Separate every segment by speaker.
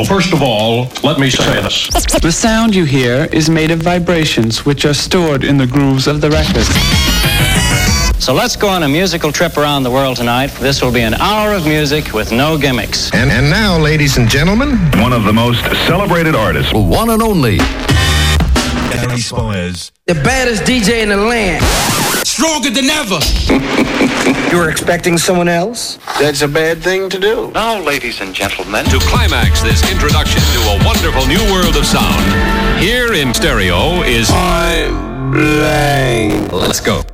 Speaker 1: Well, first of all, let me say this.
Speaker 2: The sound you hear is made of vibrations which are stored in the grooves of the record.
Speaker 3: So let's go on a musical trip around the world tonight. This will be an hour of music with no gimmicks.
Speaker 4: And, and now, ladies and gentlemen,
Speaker 5: one of the most celebrated artists,
Speaker 6: one and only,
Speaker 7: Danny Spires,
Speaker 8: the baddest DJ in the land,
Speaker 9: stronger than ever.
Speaker 10: you were expecting someone else? That's a bad thing to do.
Speaker 11: Now, ladies and gentlemen,
Speaker 12: to climax this introduction to a wonderful new world of sound, here in stereo is
Speaker 13: I'm blind.
Speaker 12: Let's go.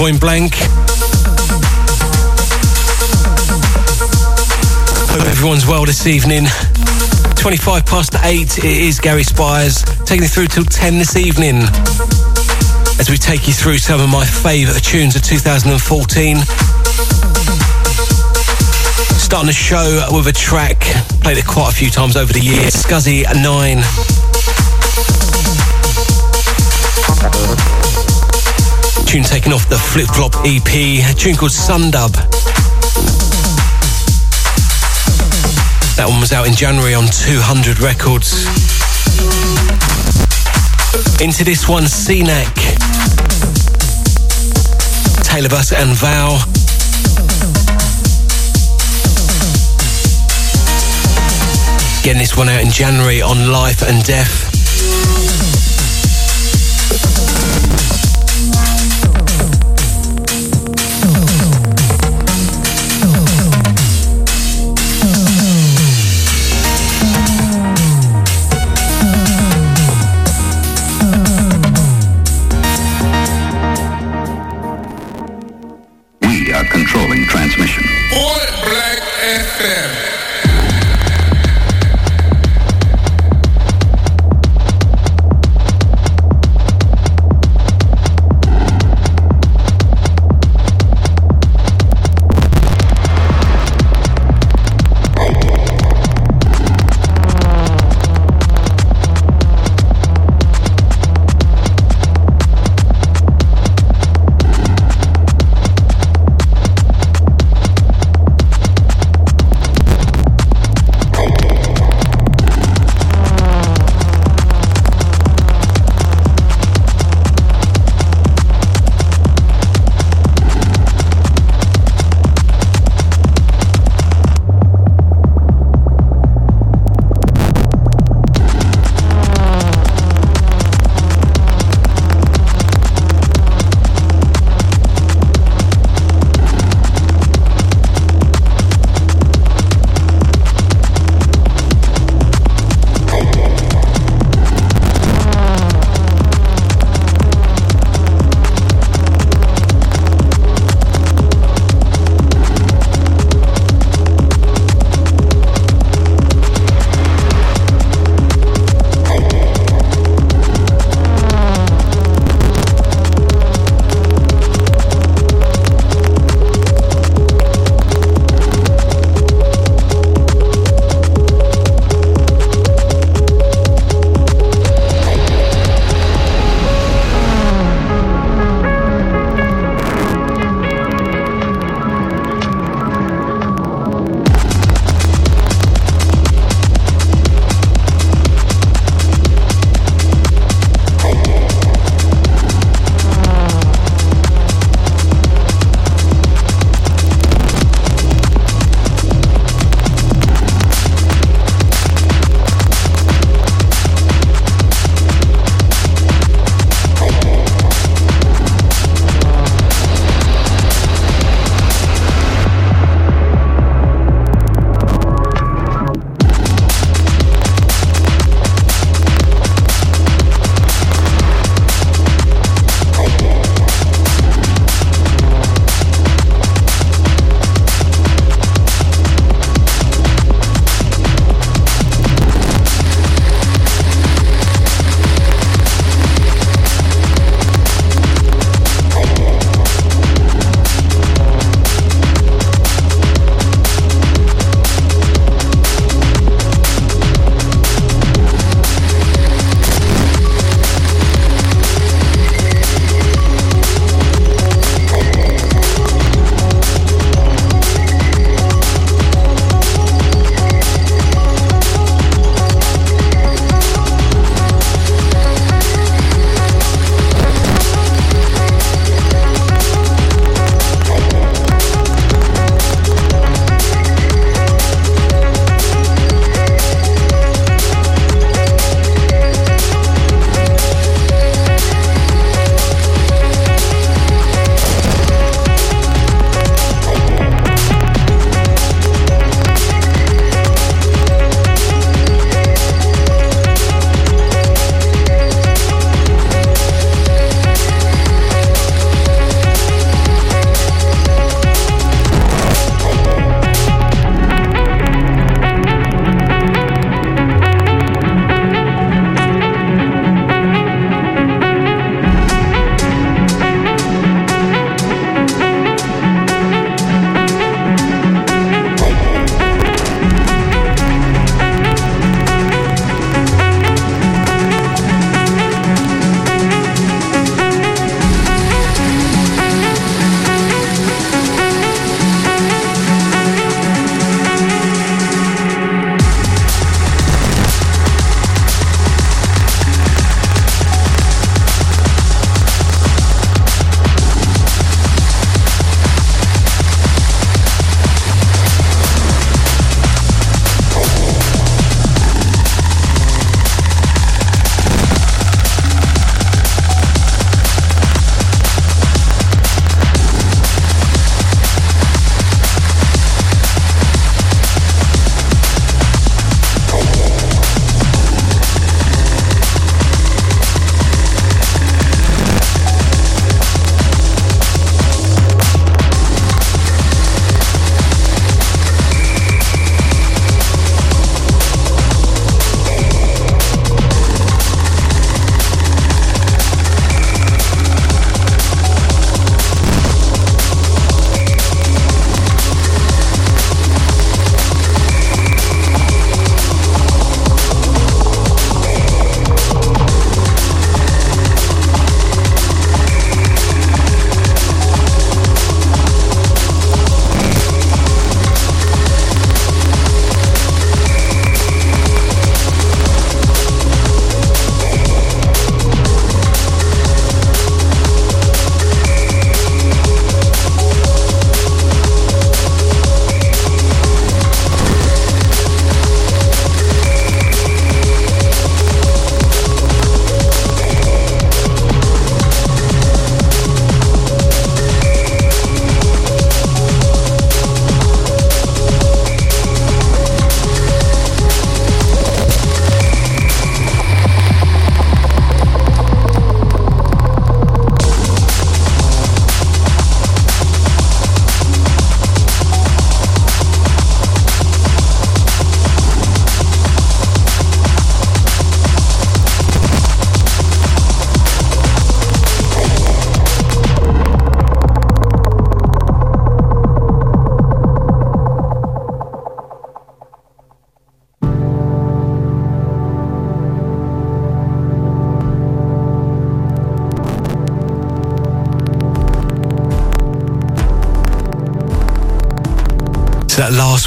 Speaker 6: Point Blank. Hope everyone's well this evening. 25 past 8, it is Gary Spires, taking you through till 10 this evening. As we take you through some of my favourite tunes of 2014. Starting the show with a track, played it quite a few times over the years, Scuzzy 9. Tune taken off the Flip Flop EP, a tune called Sundub. That one was out in January on 200 Records. Into this one, CNAC, Taylor Buss and Val. Getting this one out in January on Life and Death.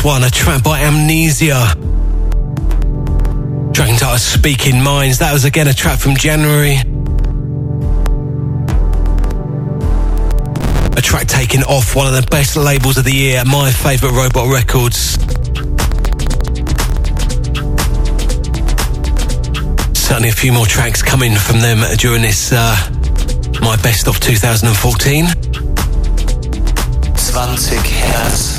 Speaker 6: One, a track by Amnesia. Track entitled Speaking Minds. That was again a track from January. A track taken off one of the best labels of the year, my favourite Robot Records. Certainly a few more tracks coming from them during this uh, my best of 2014.
Speaker 11: 20 Hertz.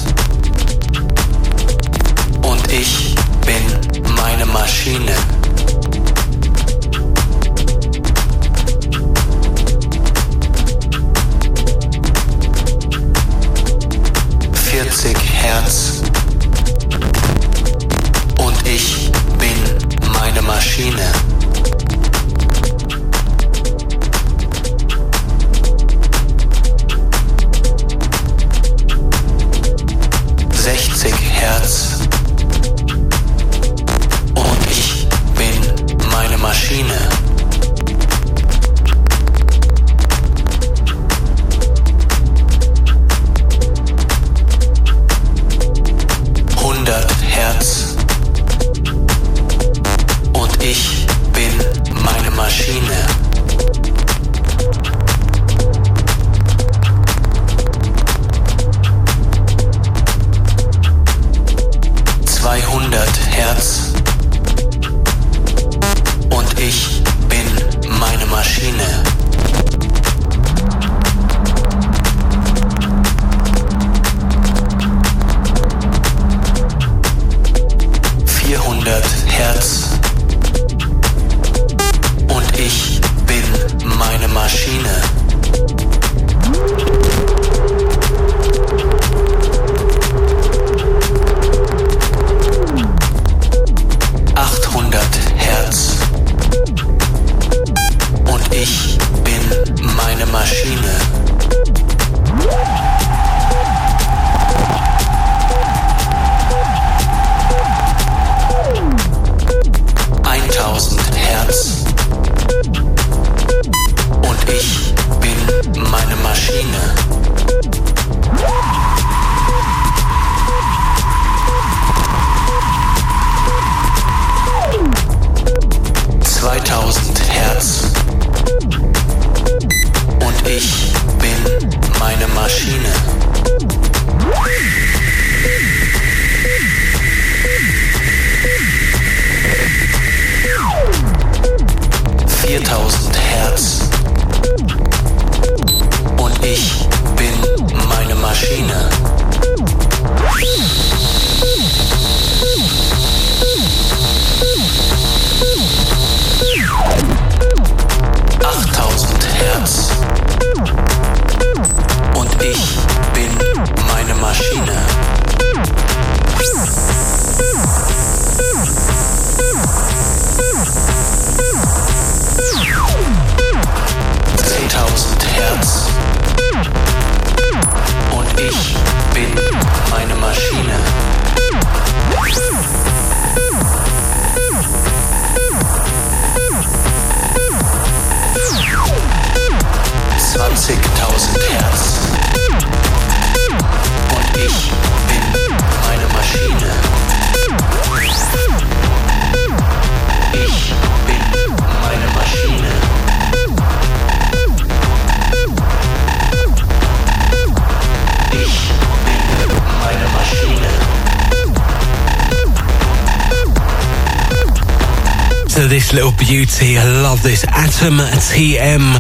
Speaker 6: Beauty, I love this. Atom TM.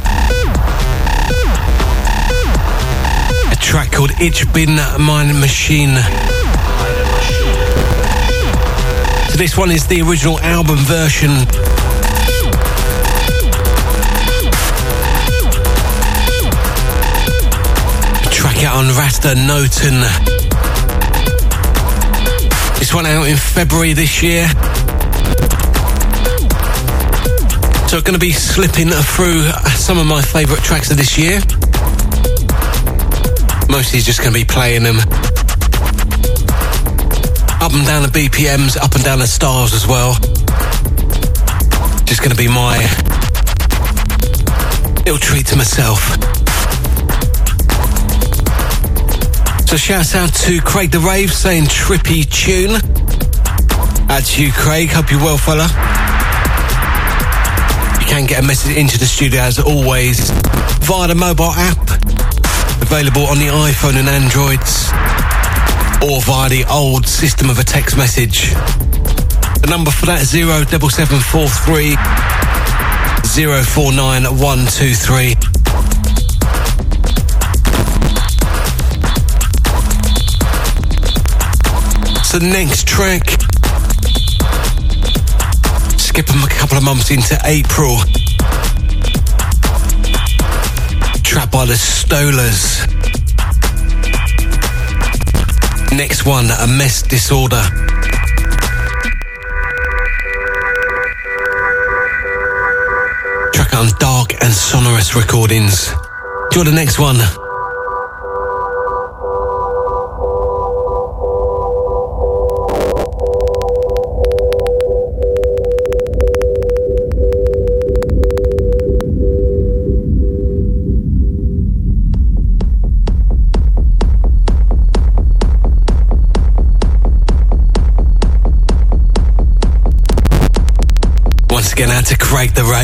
Speaker 6: A track called Ich bin mein Machine. So this one is the original album version. Track out on Raster-Noton. This one out in February this year. So going to be slipping through some of my favourite tracks of this year. Mostly just going to be playing them up and down the BPMs, up and down the stars as well. Just going to be my little treat to myself. So shout out to Craig the Rave saying trippy tune. To you, Craig. Hope you're well, fella. Can get a message into the studio as always via the mobile app, available on the iPhone and Androids, or via the old system of a text message. The number for that one two three. So next track, skip them a couple of months into April. Trapped by the Stolers. Next one, a mess disorder. Track on dark and sonorous recordings. Do the next one?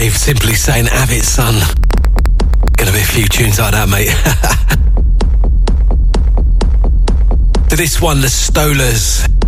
Speaker 6: Rave, simply saying, have it, son. Gonna be a few tunes like that, mate. to this one, the Stolers.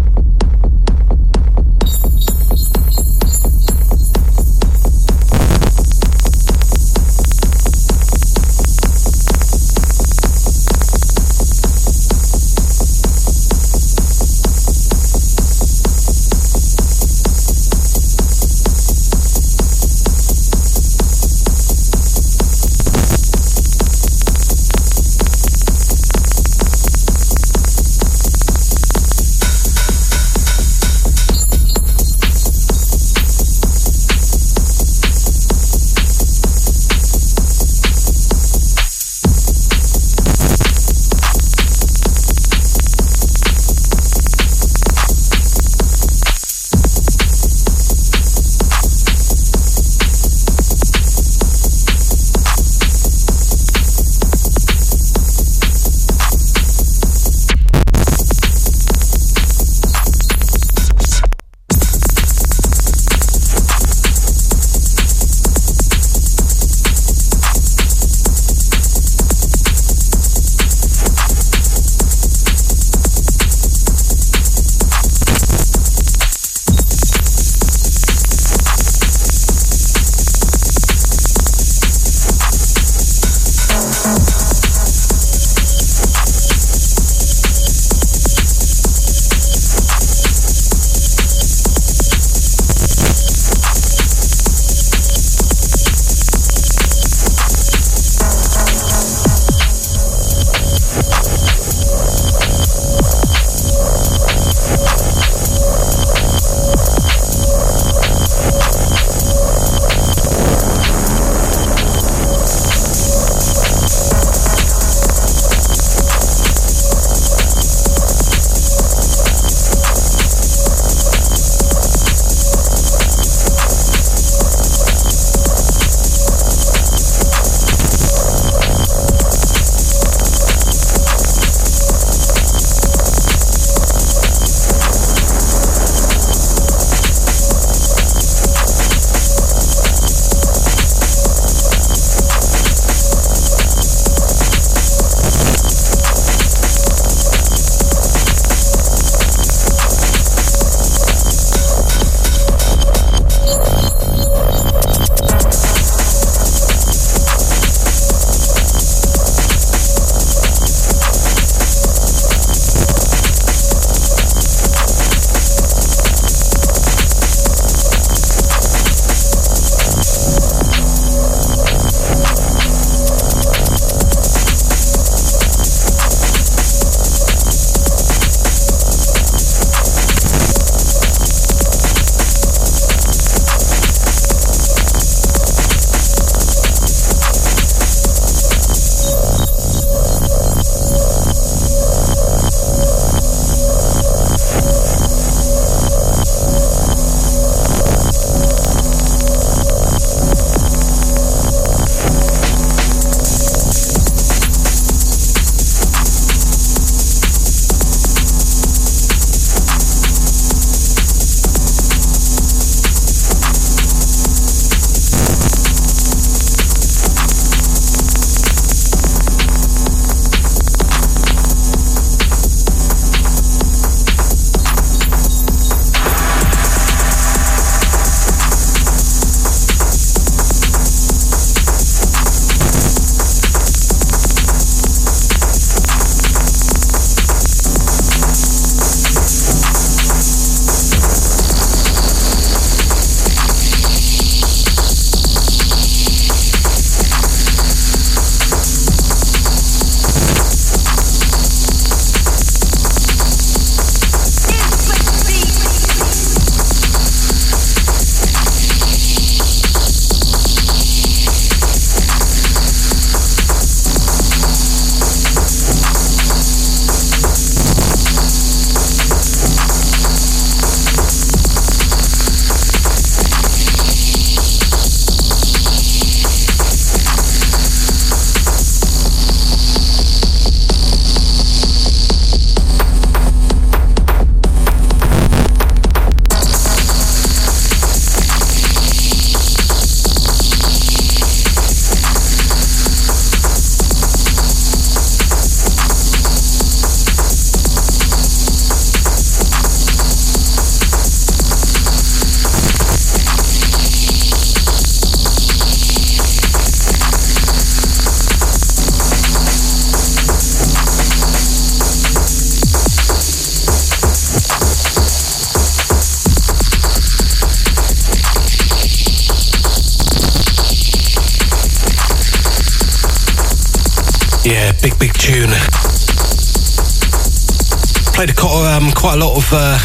Speaker 6: Played a, um, quite a lot of uh,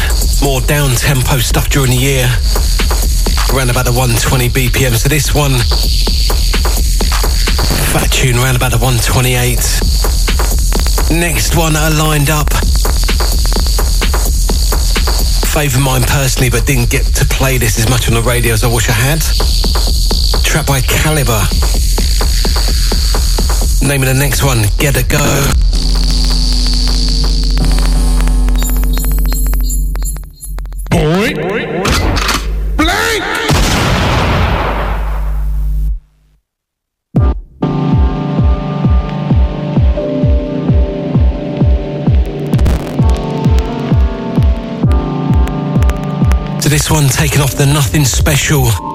Speaker 6: more down tempo stuff during the year, around about the 120 BPM. So this one, fat tune, around about the 128. Next one I lined up. Favourite mine personally, but didn't get to play this as much on the radio as I wish I had. Track by Calibre. Name of the next one, Get a Go. This one taken off the Nothing Special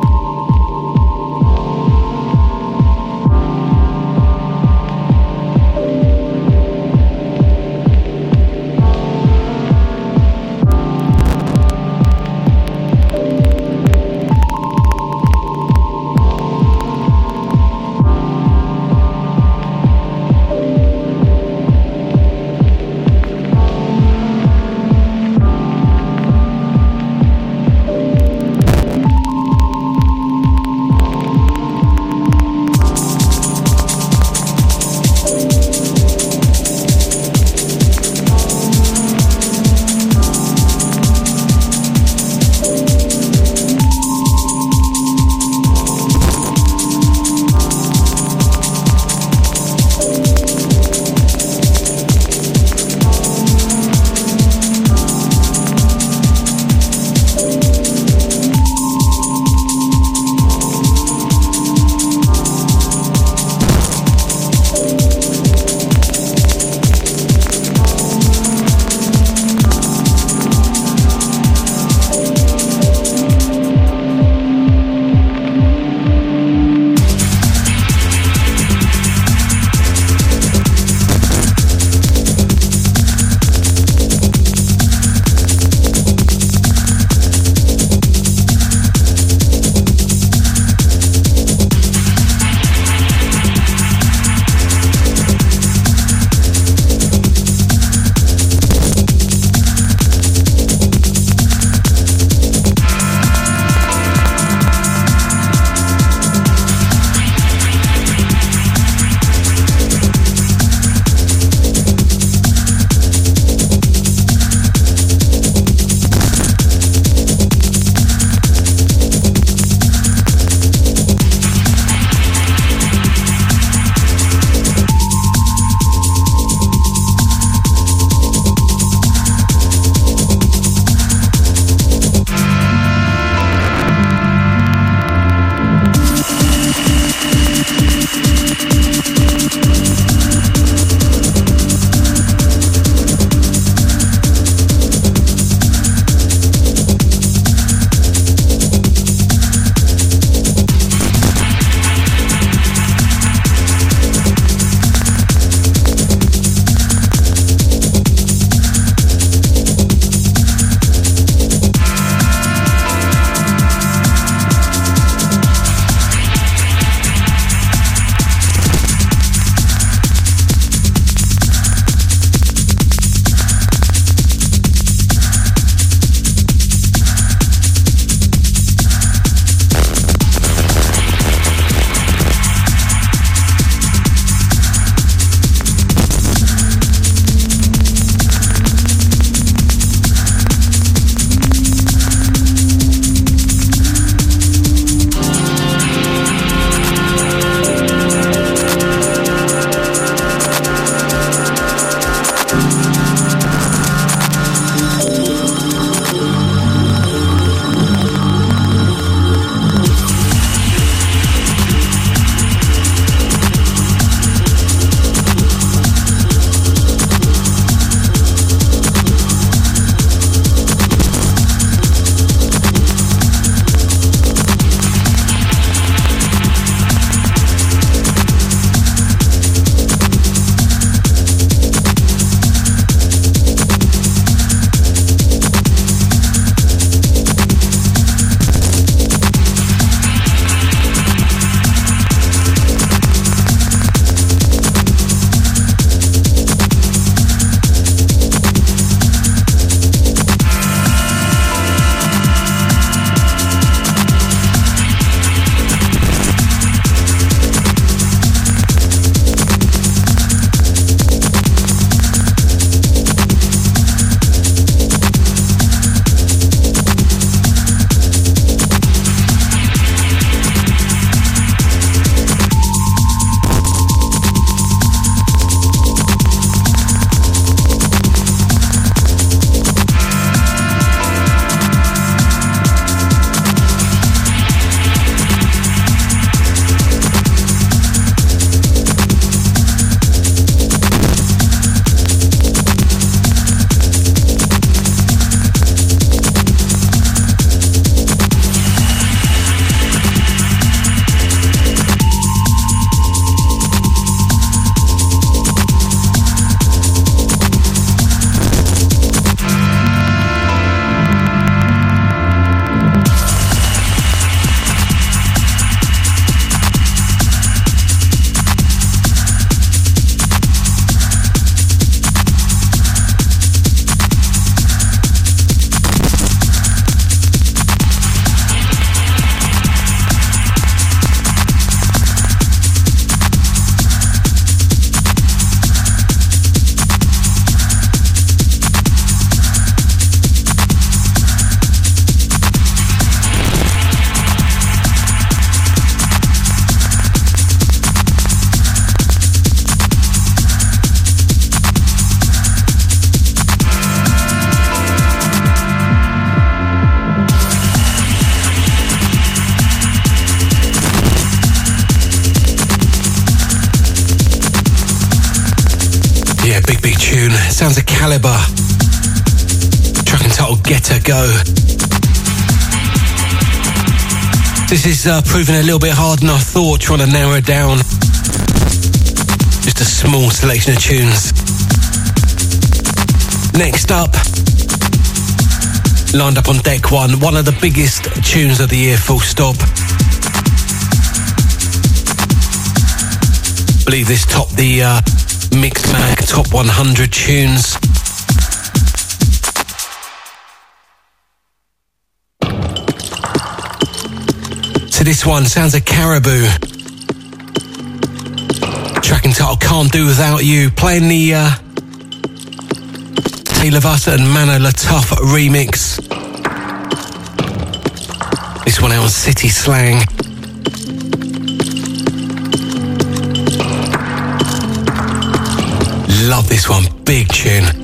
Speaker 6: This is uh, proving a little bit harder than I thought, trying to narrow it down. Just a small selection of tunes. Next up, lined up on deck one, one of the biggest tunes of the year, full stop. believe this topped the uh, Top 100 tunes. So this one sounds like Caribou. Track title Can't Do Without You. Playing the uh, Tale Of Us and Mano Le Tough remix. This one out on City Slang. Love this one. Big tune.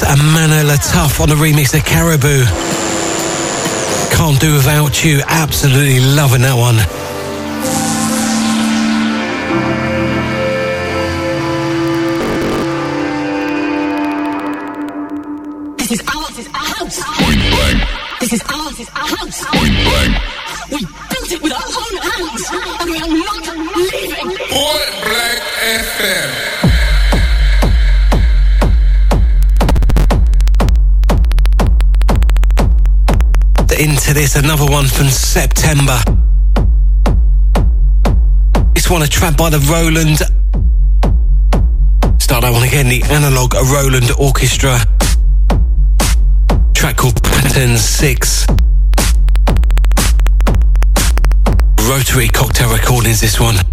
Speaker 6: Tale of and Mano Tough on the remix of Caribou. Can't do without you. Absolutely loving that one.
Speaker 14: This is ours, it's our house.
Speaker 1: Point blank.
Speaker 14: This is ours, it's our house.
Speaker 1: Point blank.
Speaker 14: We built it with our own hands, and we are not leaving.
Speaker 1: Point blank FM.
Speaker 6: This, another one from September. This one a track by the Roland. Start that one again, the Analog Roland Orchestra. Track called Pattern 6. Rotary Cocktail Recordings, this one.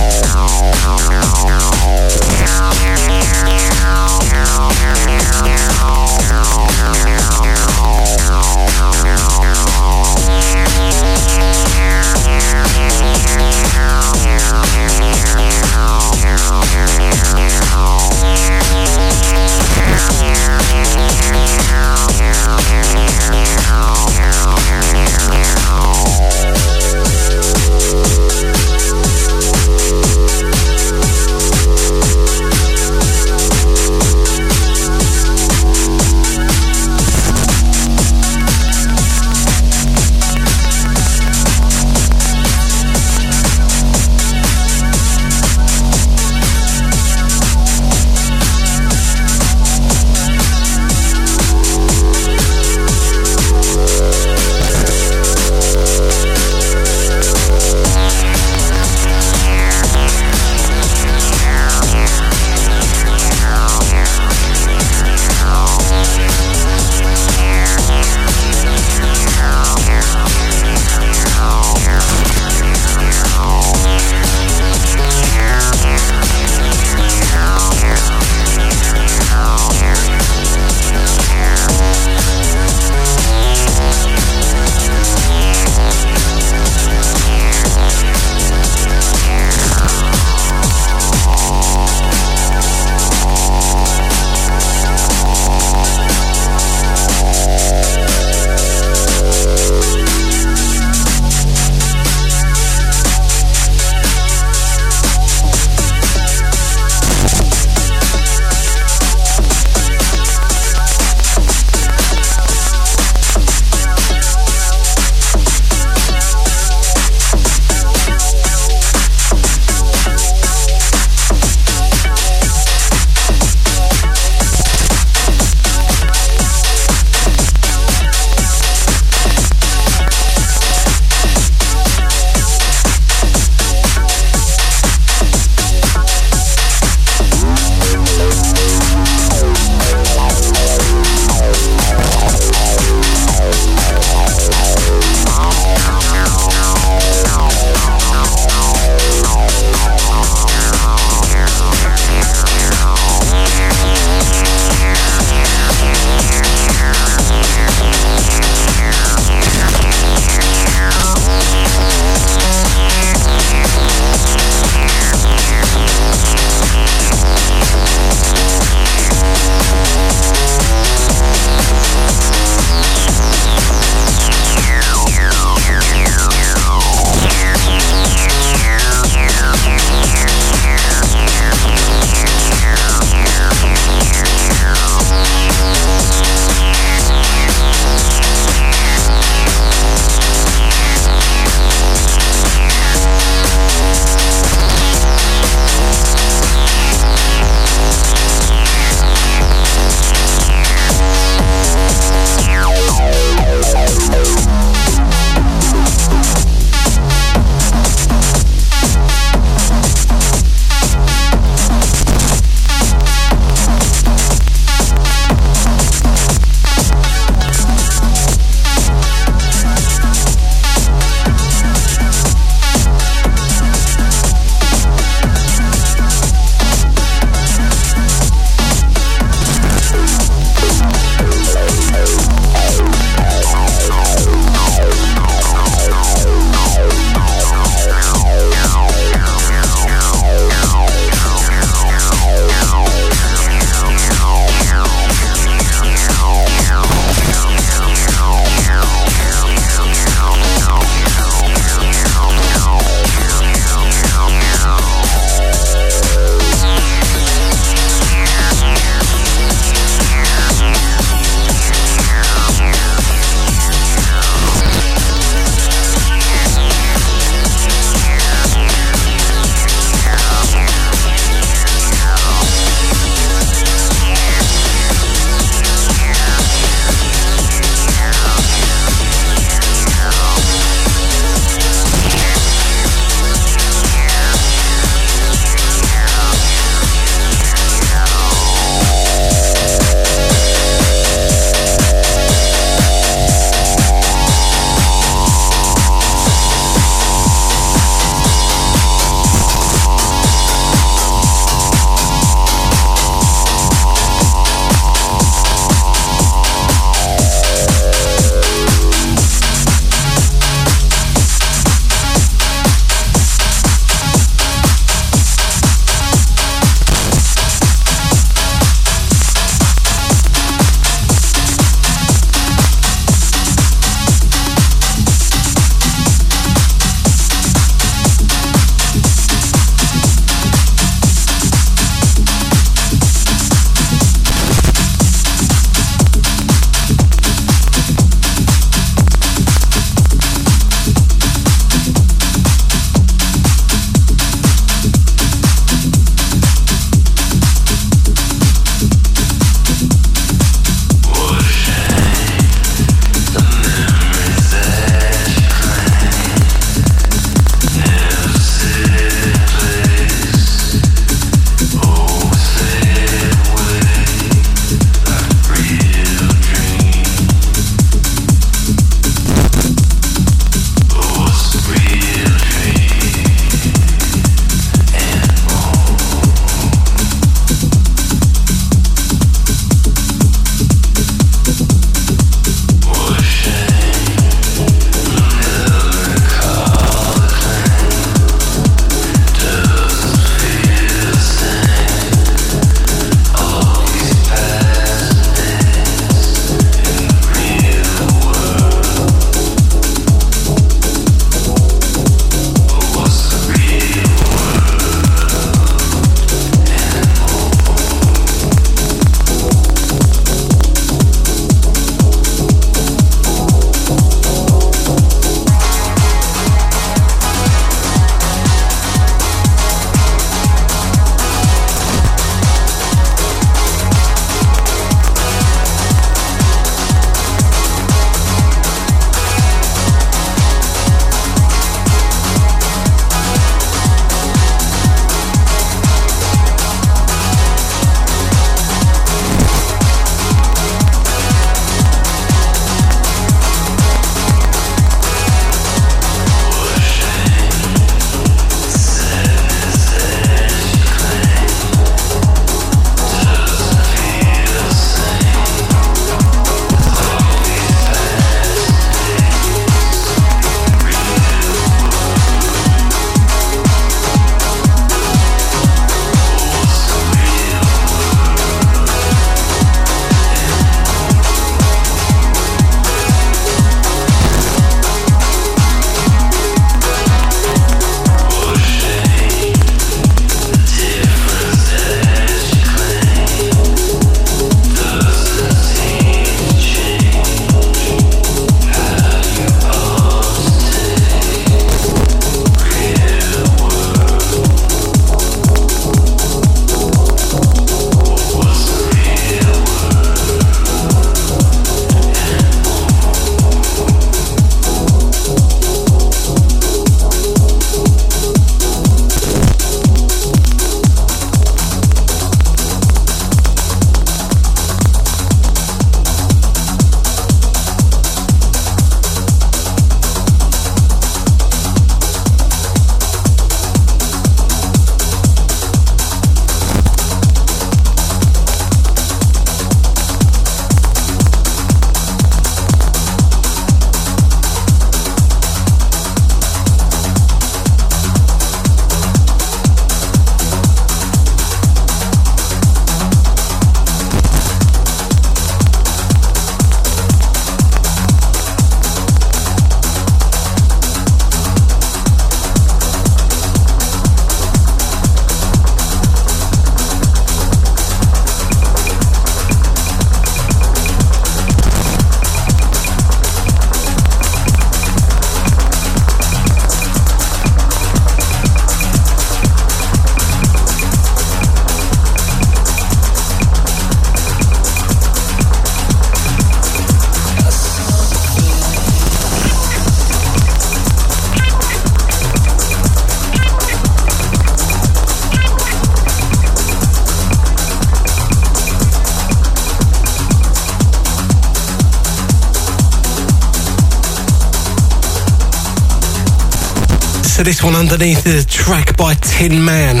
Speaker 6: This one underneath the track by Tin Man.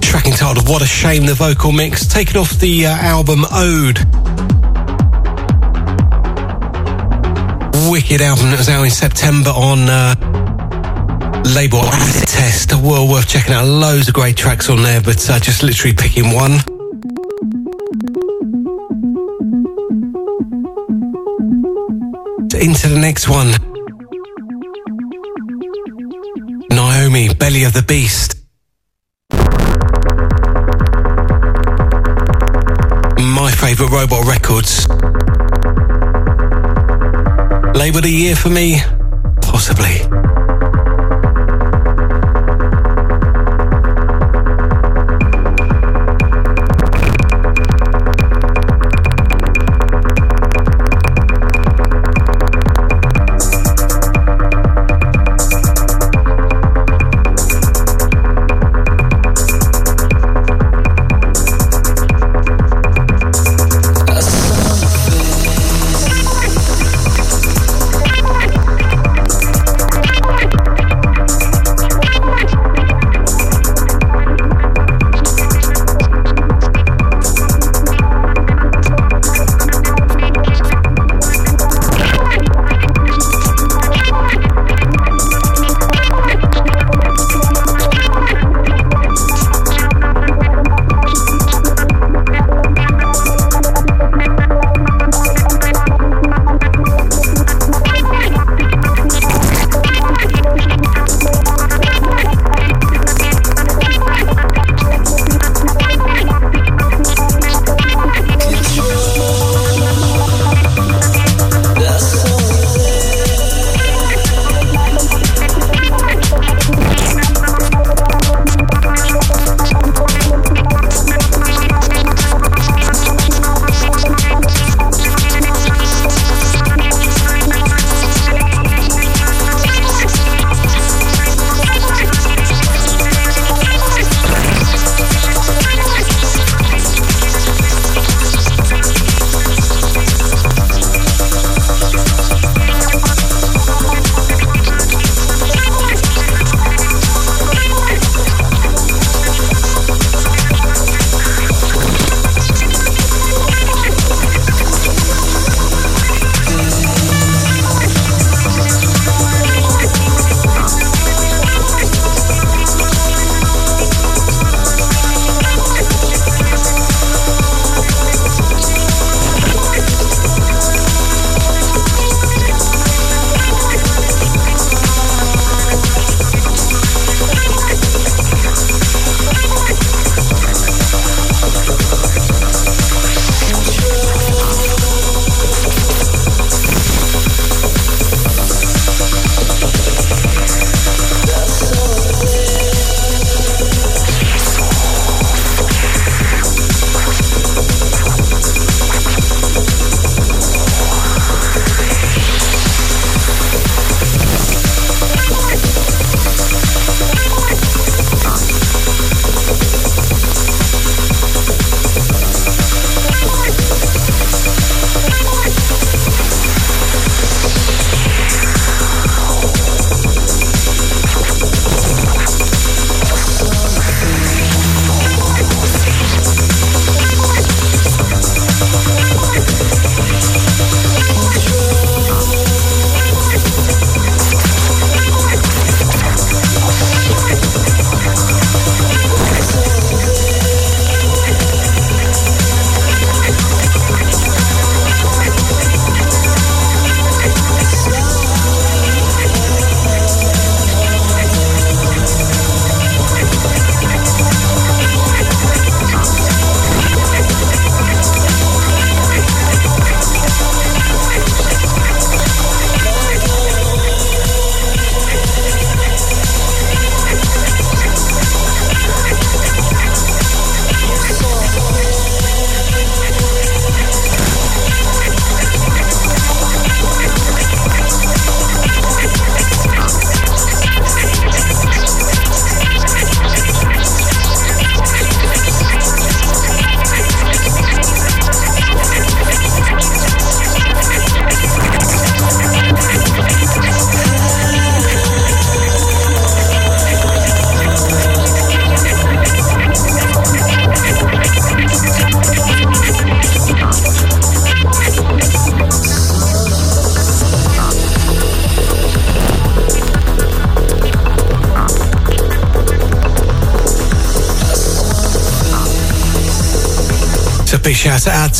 Speaker 6: Track entitled What a Shame, the vocal mix, taken off the uh, album Ode. Wicked album that was out in September on uh, label Acid Test. Well worth checking out. Loads of great tracks on there, but uh, just literally picking one. Into the next one. Belly of the Beast. My favourite Robot Records. Label of the year for me? Possibly.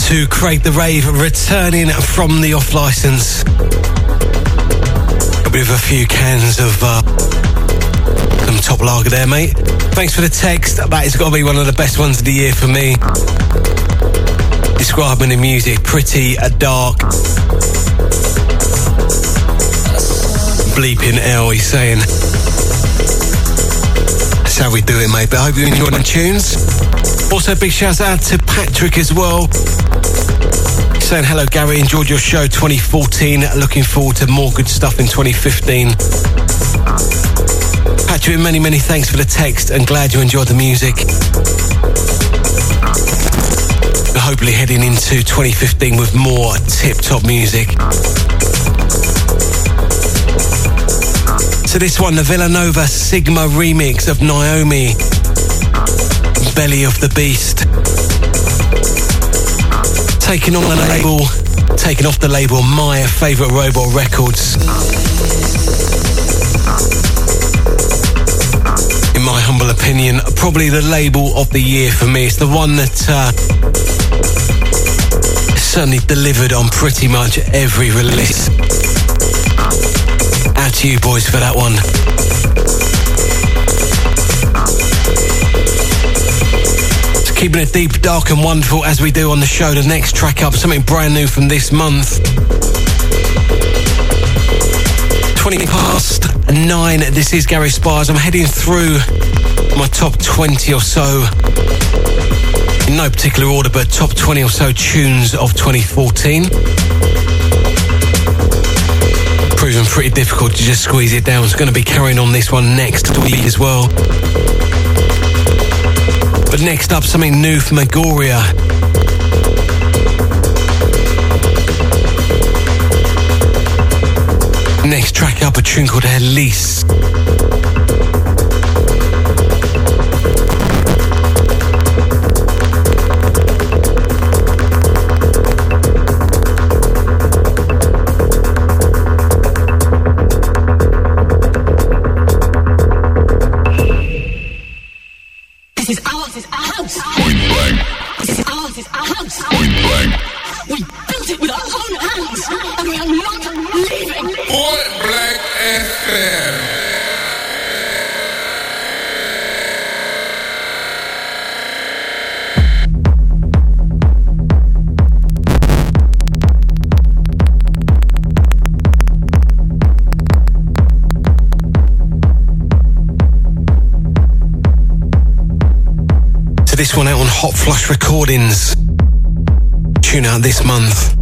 Speaker 6: To Craig the Rave returning from the off license. With a few cans of uh, some top lager there, mate. Thanks for the text. That has got to be one of the best ones of the year for me. Describing the music, pretty uh, dark. Bleeping L, he's saying. That's how we do it, mate. But I hope you enjoyed the tunes. Also, big shout out to Patrick as well. Saying hello, Gary. Enjoyed your show 2014. Looking forward to more good stuff in 2015. Patrick, many, many thanks for the text and glad you enjoyed the music. Hopefully, heading into 2015 with more tip top music. So, this one, the Villanova Sigma remix of Naomi, Belly of the Beast. Taking on the label, taking off the label My Favourite Robot Records. In my humble opinion, probably the label of the year for me. It's the one that uh, certainly delivered on pretty much every release. Out to you boys for that one. Keeping it deep, dark, and wonderful as we do on the show. The next track up, something brand new from this month. 20 past nine. This is Gary Spires. I'm heading through my top 20 or so. In no particular order, but top 20 or so tunes of 2014. Proven pretty difficult to just squeeze it down. It's going to be carrying on this one next week as well. But next up, something new from Agoria. Next track up, a tune called Elise. This one out on Hot Flush Recordings. Tune out this month.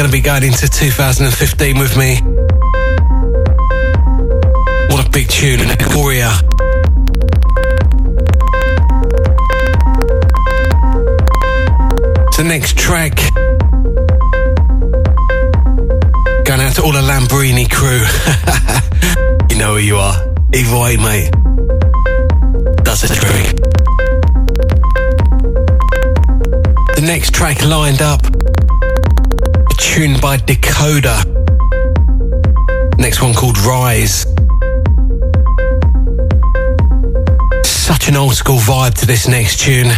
Speaker 6: Going to be going into 2015 with me. What a big tune, and Warrior. The next track. Going out to all the Lambrini crew. you know who you are. Either way, mate. Does it true. The next track lined up. Tune by Decoder. Next one called Rise. Such an old school vibe to this next tune.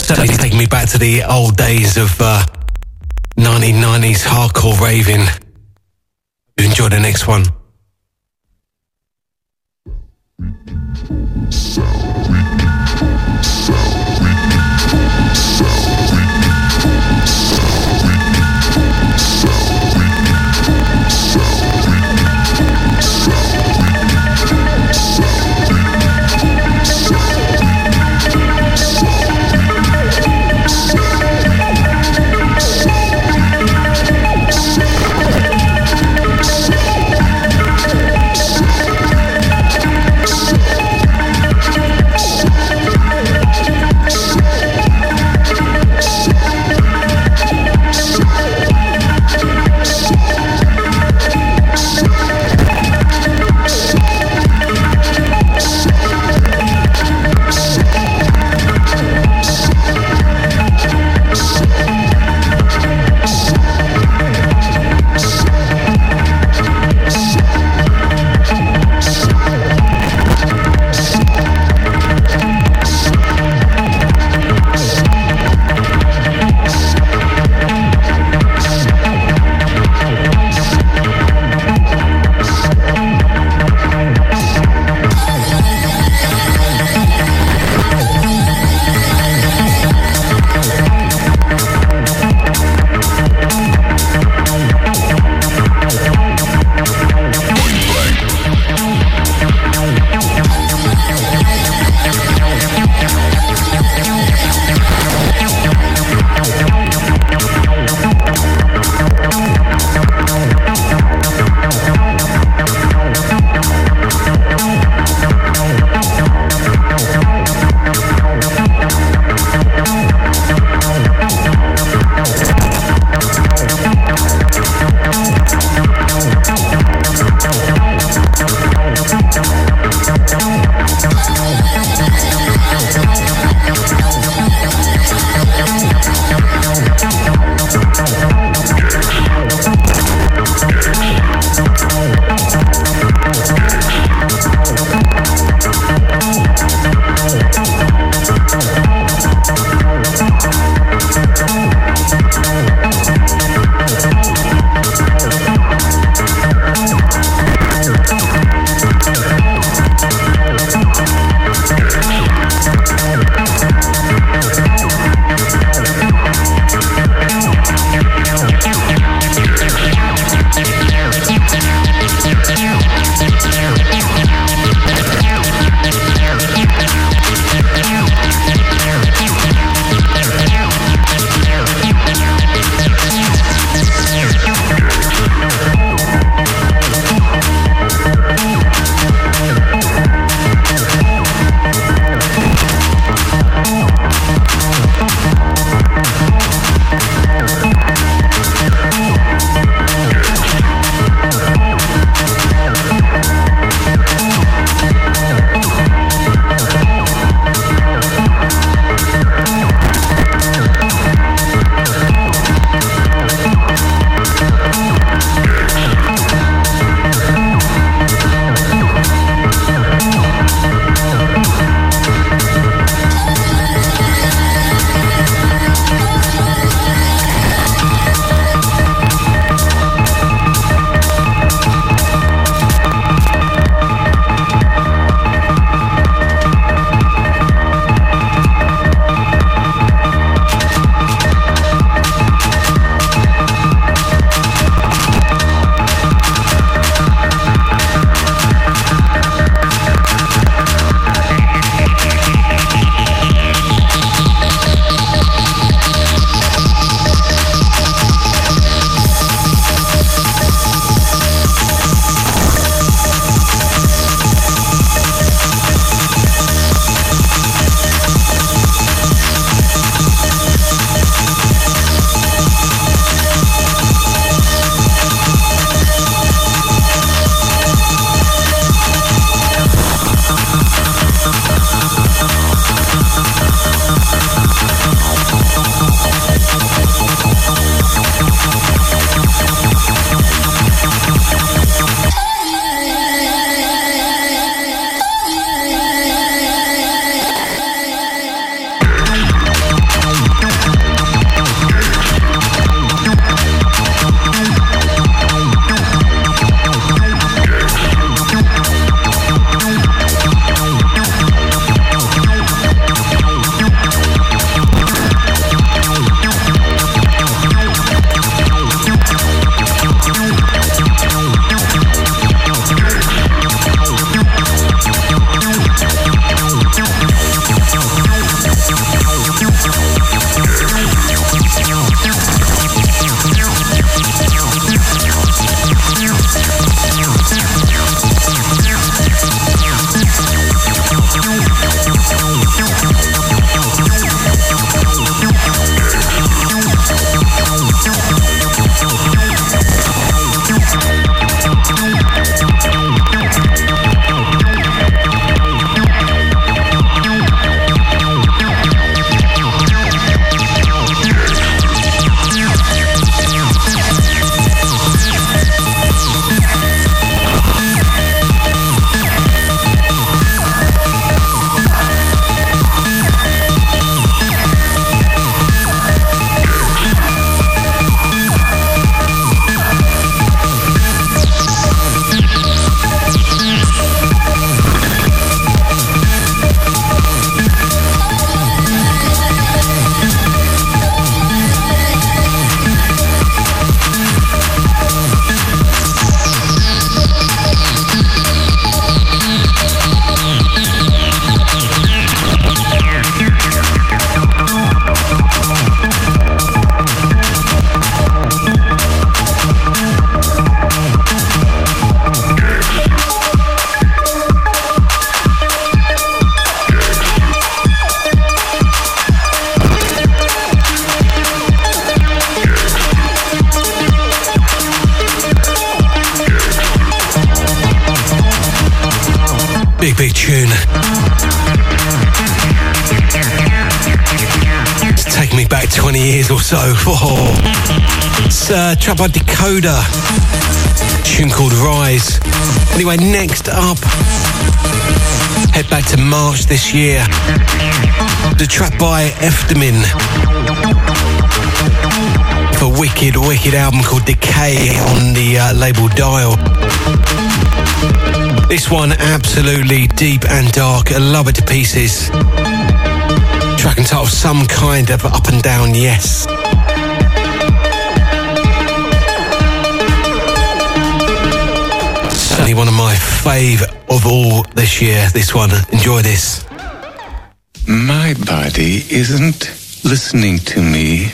Speaker 6: Certainly taking me back to the old days of uh, 1990s hardcore raving. Enjoy the next one. Tune called Rise. Anyway, next up, head back to March this year. The track by Efdemin. For wicked, wicked album called Decay on the uh, label Dial. This one absolutely deep and dark. I love it to pieces. Track entitled Some Kind of Up and Down Yes. Certainly one of my fave of all this year, this one. Enjoy this.
Speaker 15: My body isn't listening to me.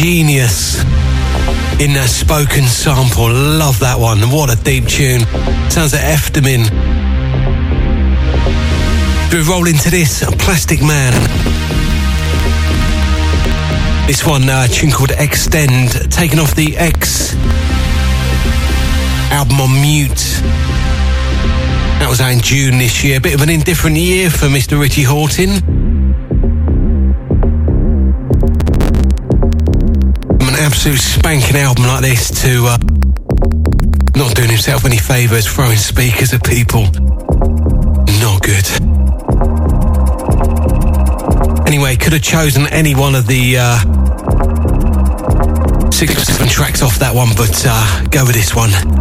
Speaker 6: Genius in that spoken sample. Love that one. What a deep tune. Sounds like Efdemin. We roll into this, Plastikman. This one, uh, tune called Extend, taken off the X album on mute. That was out in June this year. Bit of an indifferent year for Mr. Richie Hawtin. Absolute spanking album like this to uh, not doing himself any favours, throwing speakers at people. Not good. Anyway, could have chosen any one of the uh, six or seven tracks off that one, but uh, go with this one.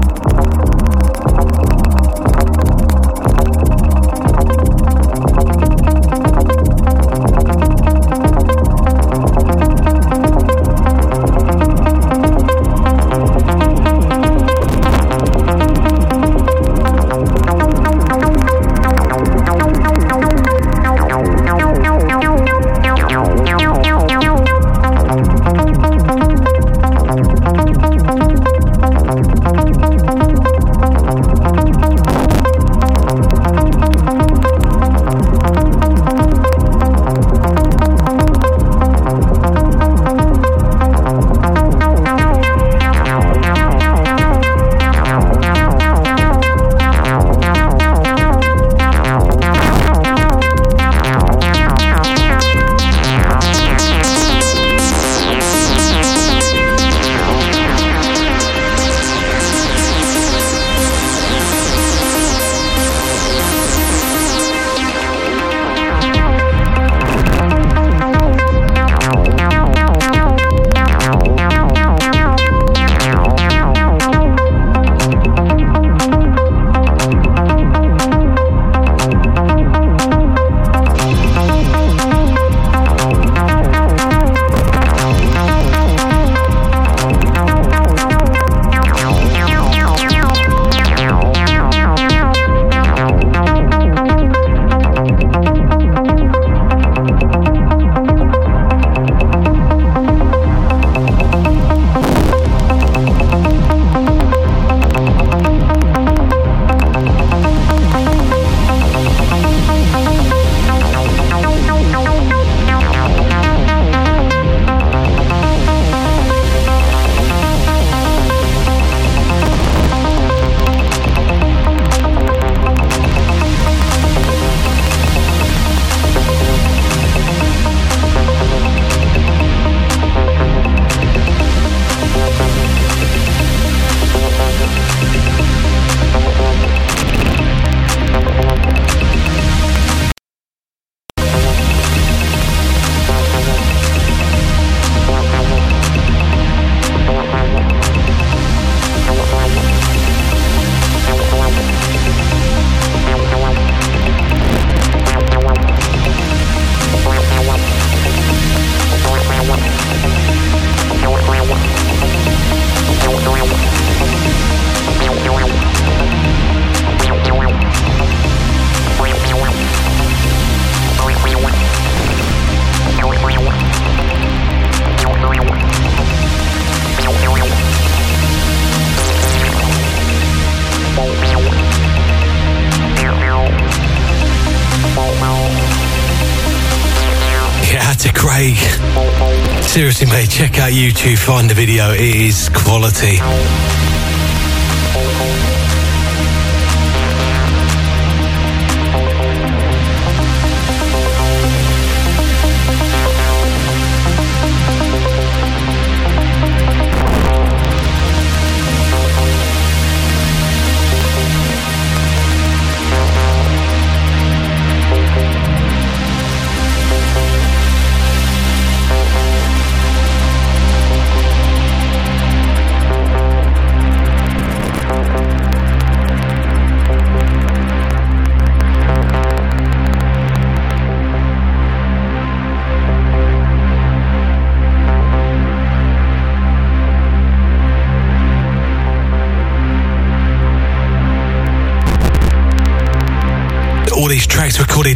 Speaker 6: Mate, check out YouTube, find the video. It is quality.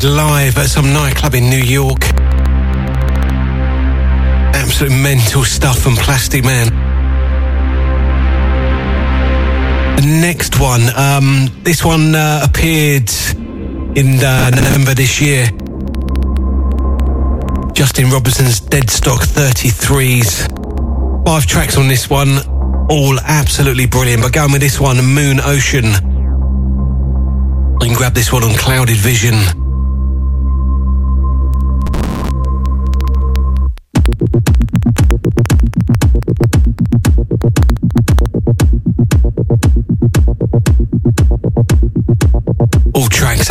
Speaker 6: Live at some nightclub in New York. Absolute mental stuff from Plastikman. The next one, um, this one uh, appeared in uh, November this year. Justin Robinson's Deadstock 33s. Five tracks on this one, all absolutely brilliant. But going with this one, Moon Ocean. You can grab this one on Clouded Vision.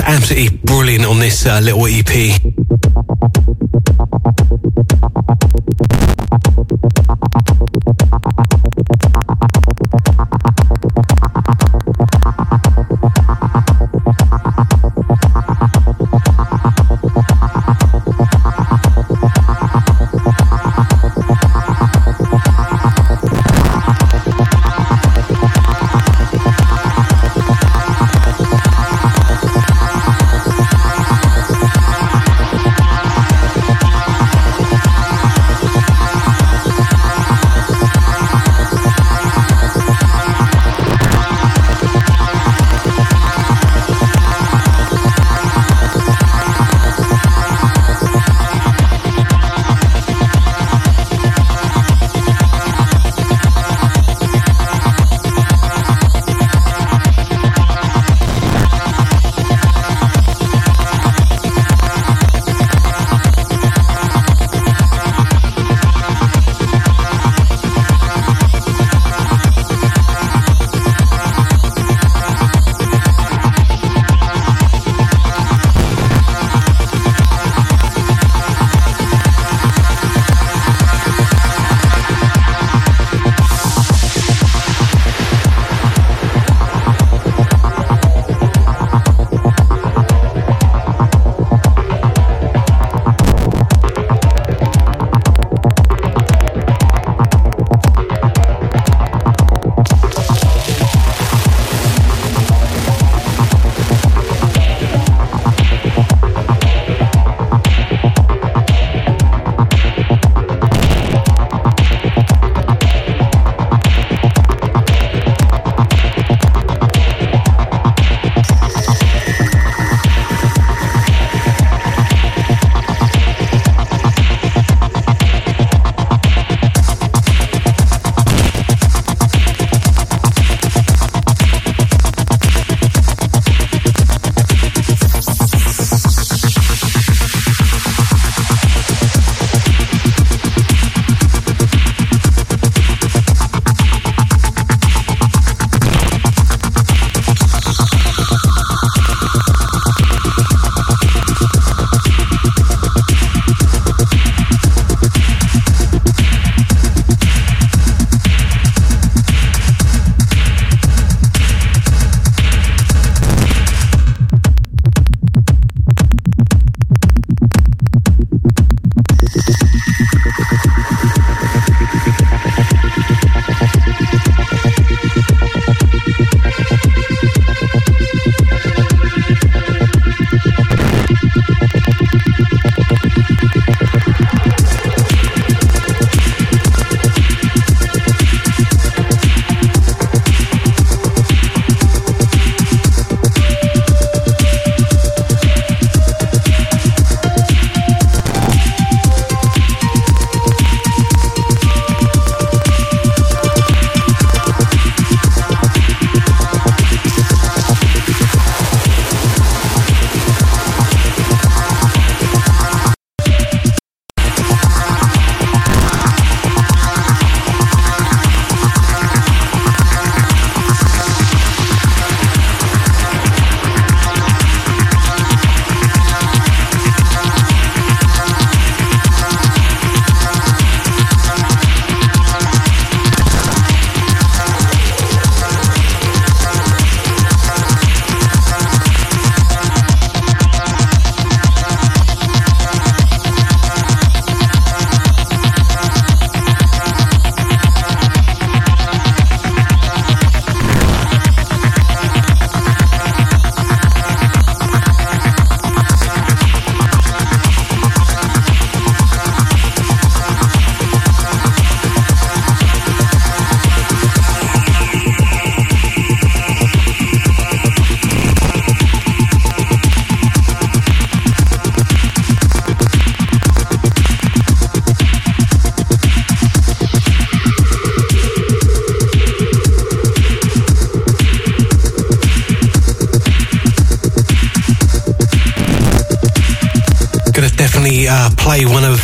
Speaker 6: Absolutely brilliant on this uh, little EP.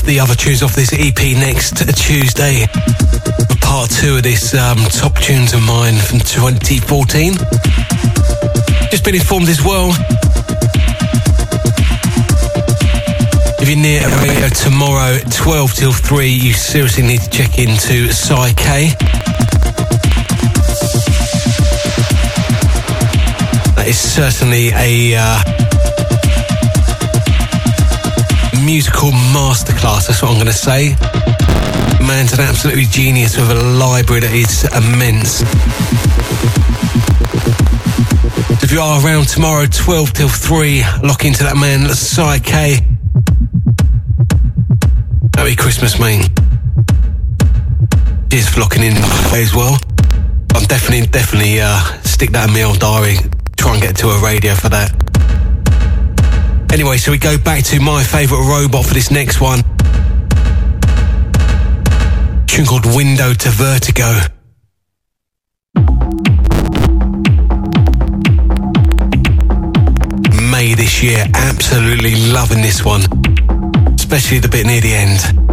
Speaker 6: The other tunes off this EP next Tuesday. Part two of this um, top tunes of mine from 2014. Just been informed as well. If you're near a radio tomorrow, 12 till 3, you seriously need to check into Psyche. That is certainly a uh, musical masterclass, that's what I'm going to say. Man's an absolutely genius with a library that is immense. If you are around tomorrow, 12 till 3, lock into that man, Psyche. Happy Christmas, mate. Cheers for locking in as well. I'm definitely, definitely uh, stick that in my old diary. Try and get to a radio for that. Anyway, so we go back to my favourite robot for this next one. tune called Window to Vertigo. May this year, absolutely loving this one, especially the bit near the end.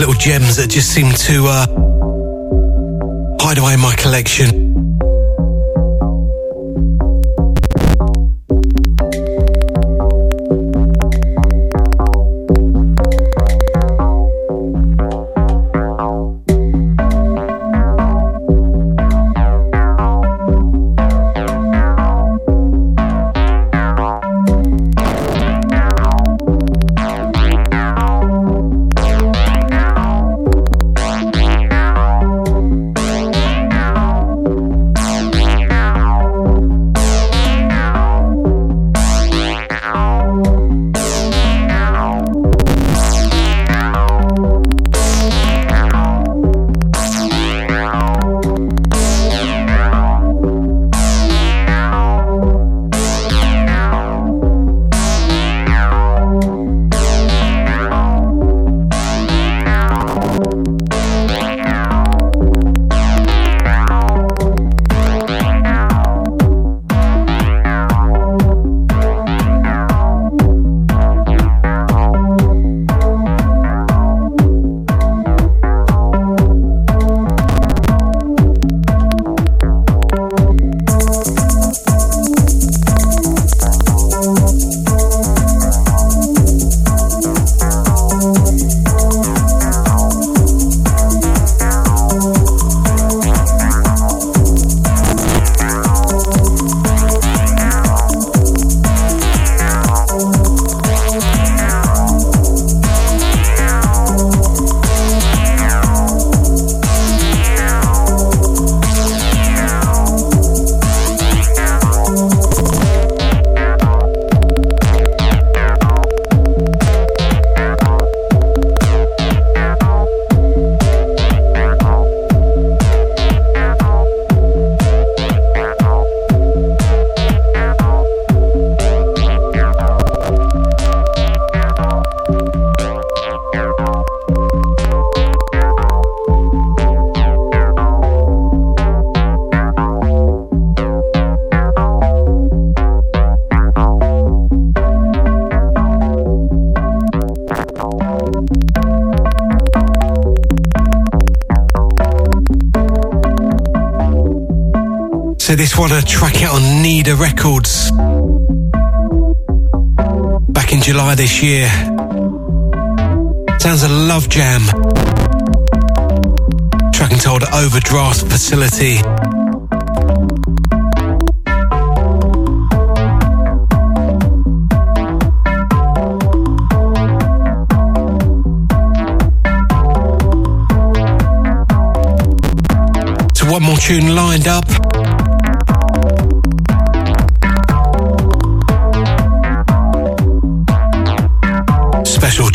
Speaker 6: Little gems that just seem to uh, this one a track out on Nida Records back in July this year. Sounds a love jam. Track entitled Overdraft Facility. So one more tune lined up.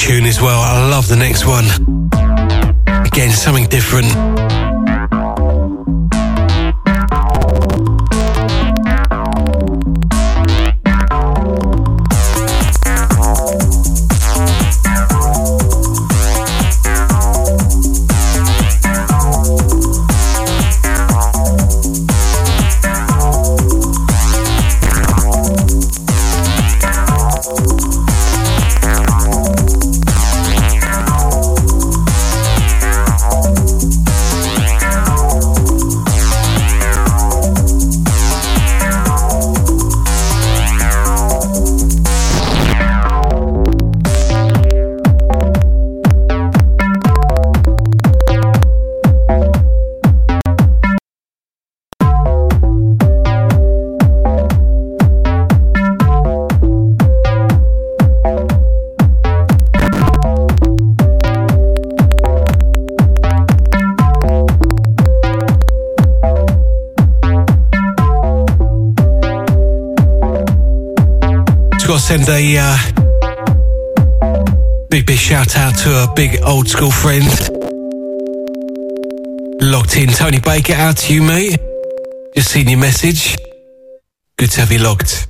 Speaker 6: Tune as well. I love the next one. Again, something different. Send a uh, big, big shout out to a big old school friend. Locked in, Tony Baker, out to you, mate. Just seen your message. Good to have you logged.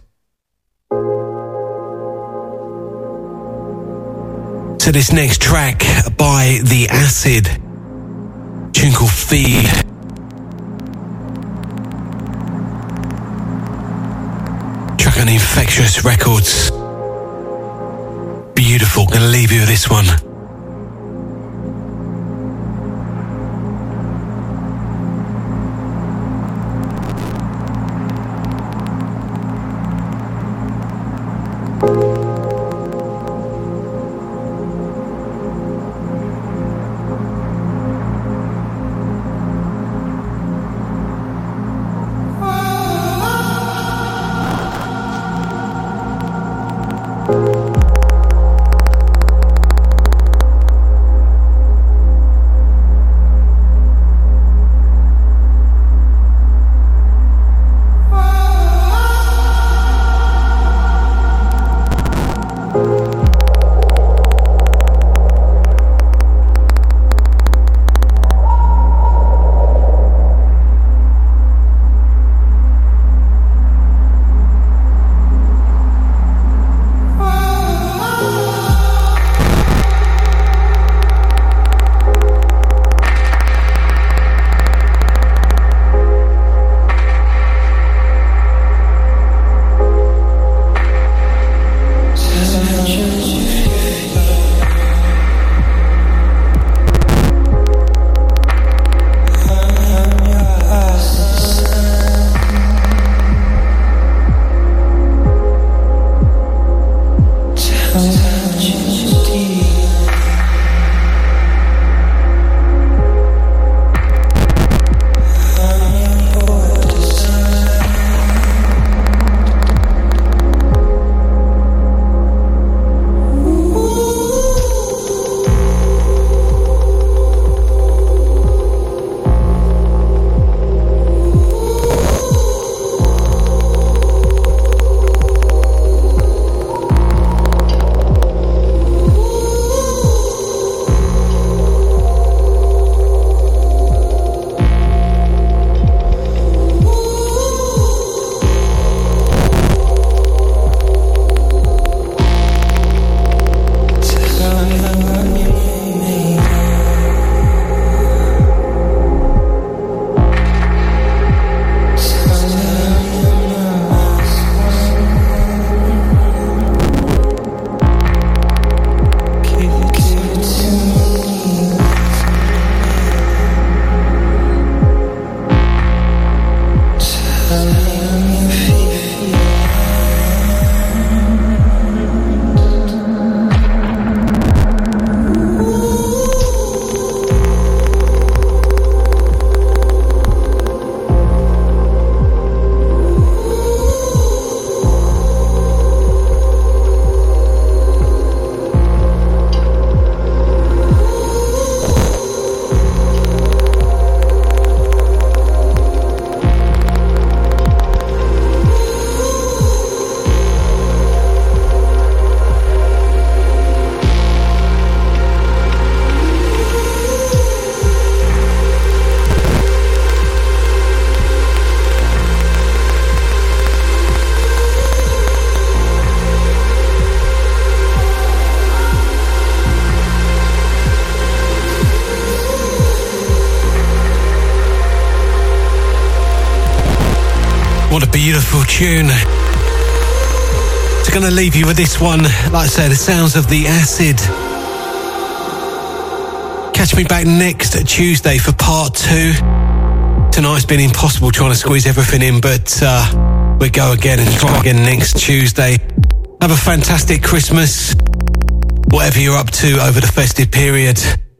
Speaker 6: To this next track by The Acid, tune called Feed. Track on Infectious Records. You this one. Tune. Going to leave you with this one. Like I say, the sounds of the acid. Catch me back next Tuesday for part two. Tonight's been impossible trying to squeeze everything in, but uh, we go again and try again next Tuesday. Have a fantastic Christmas. Whatever you're up to over the festive period.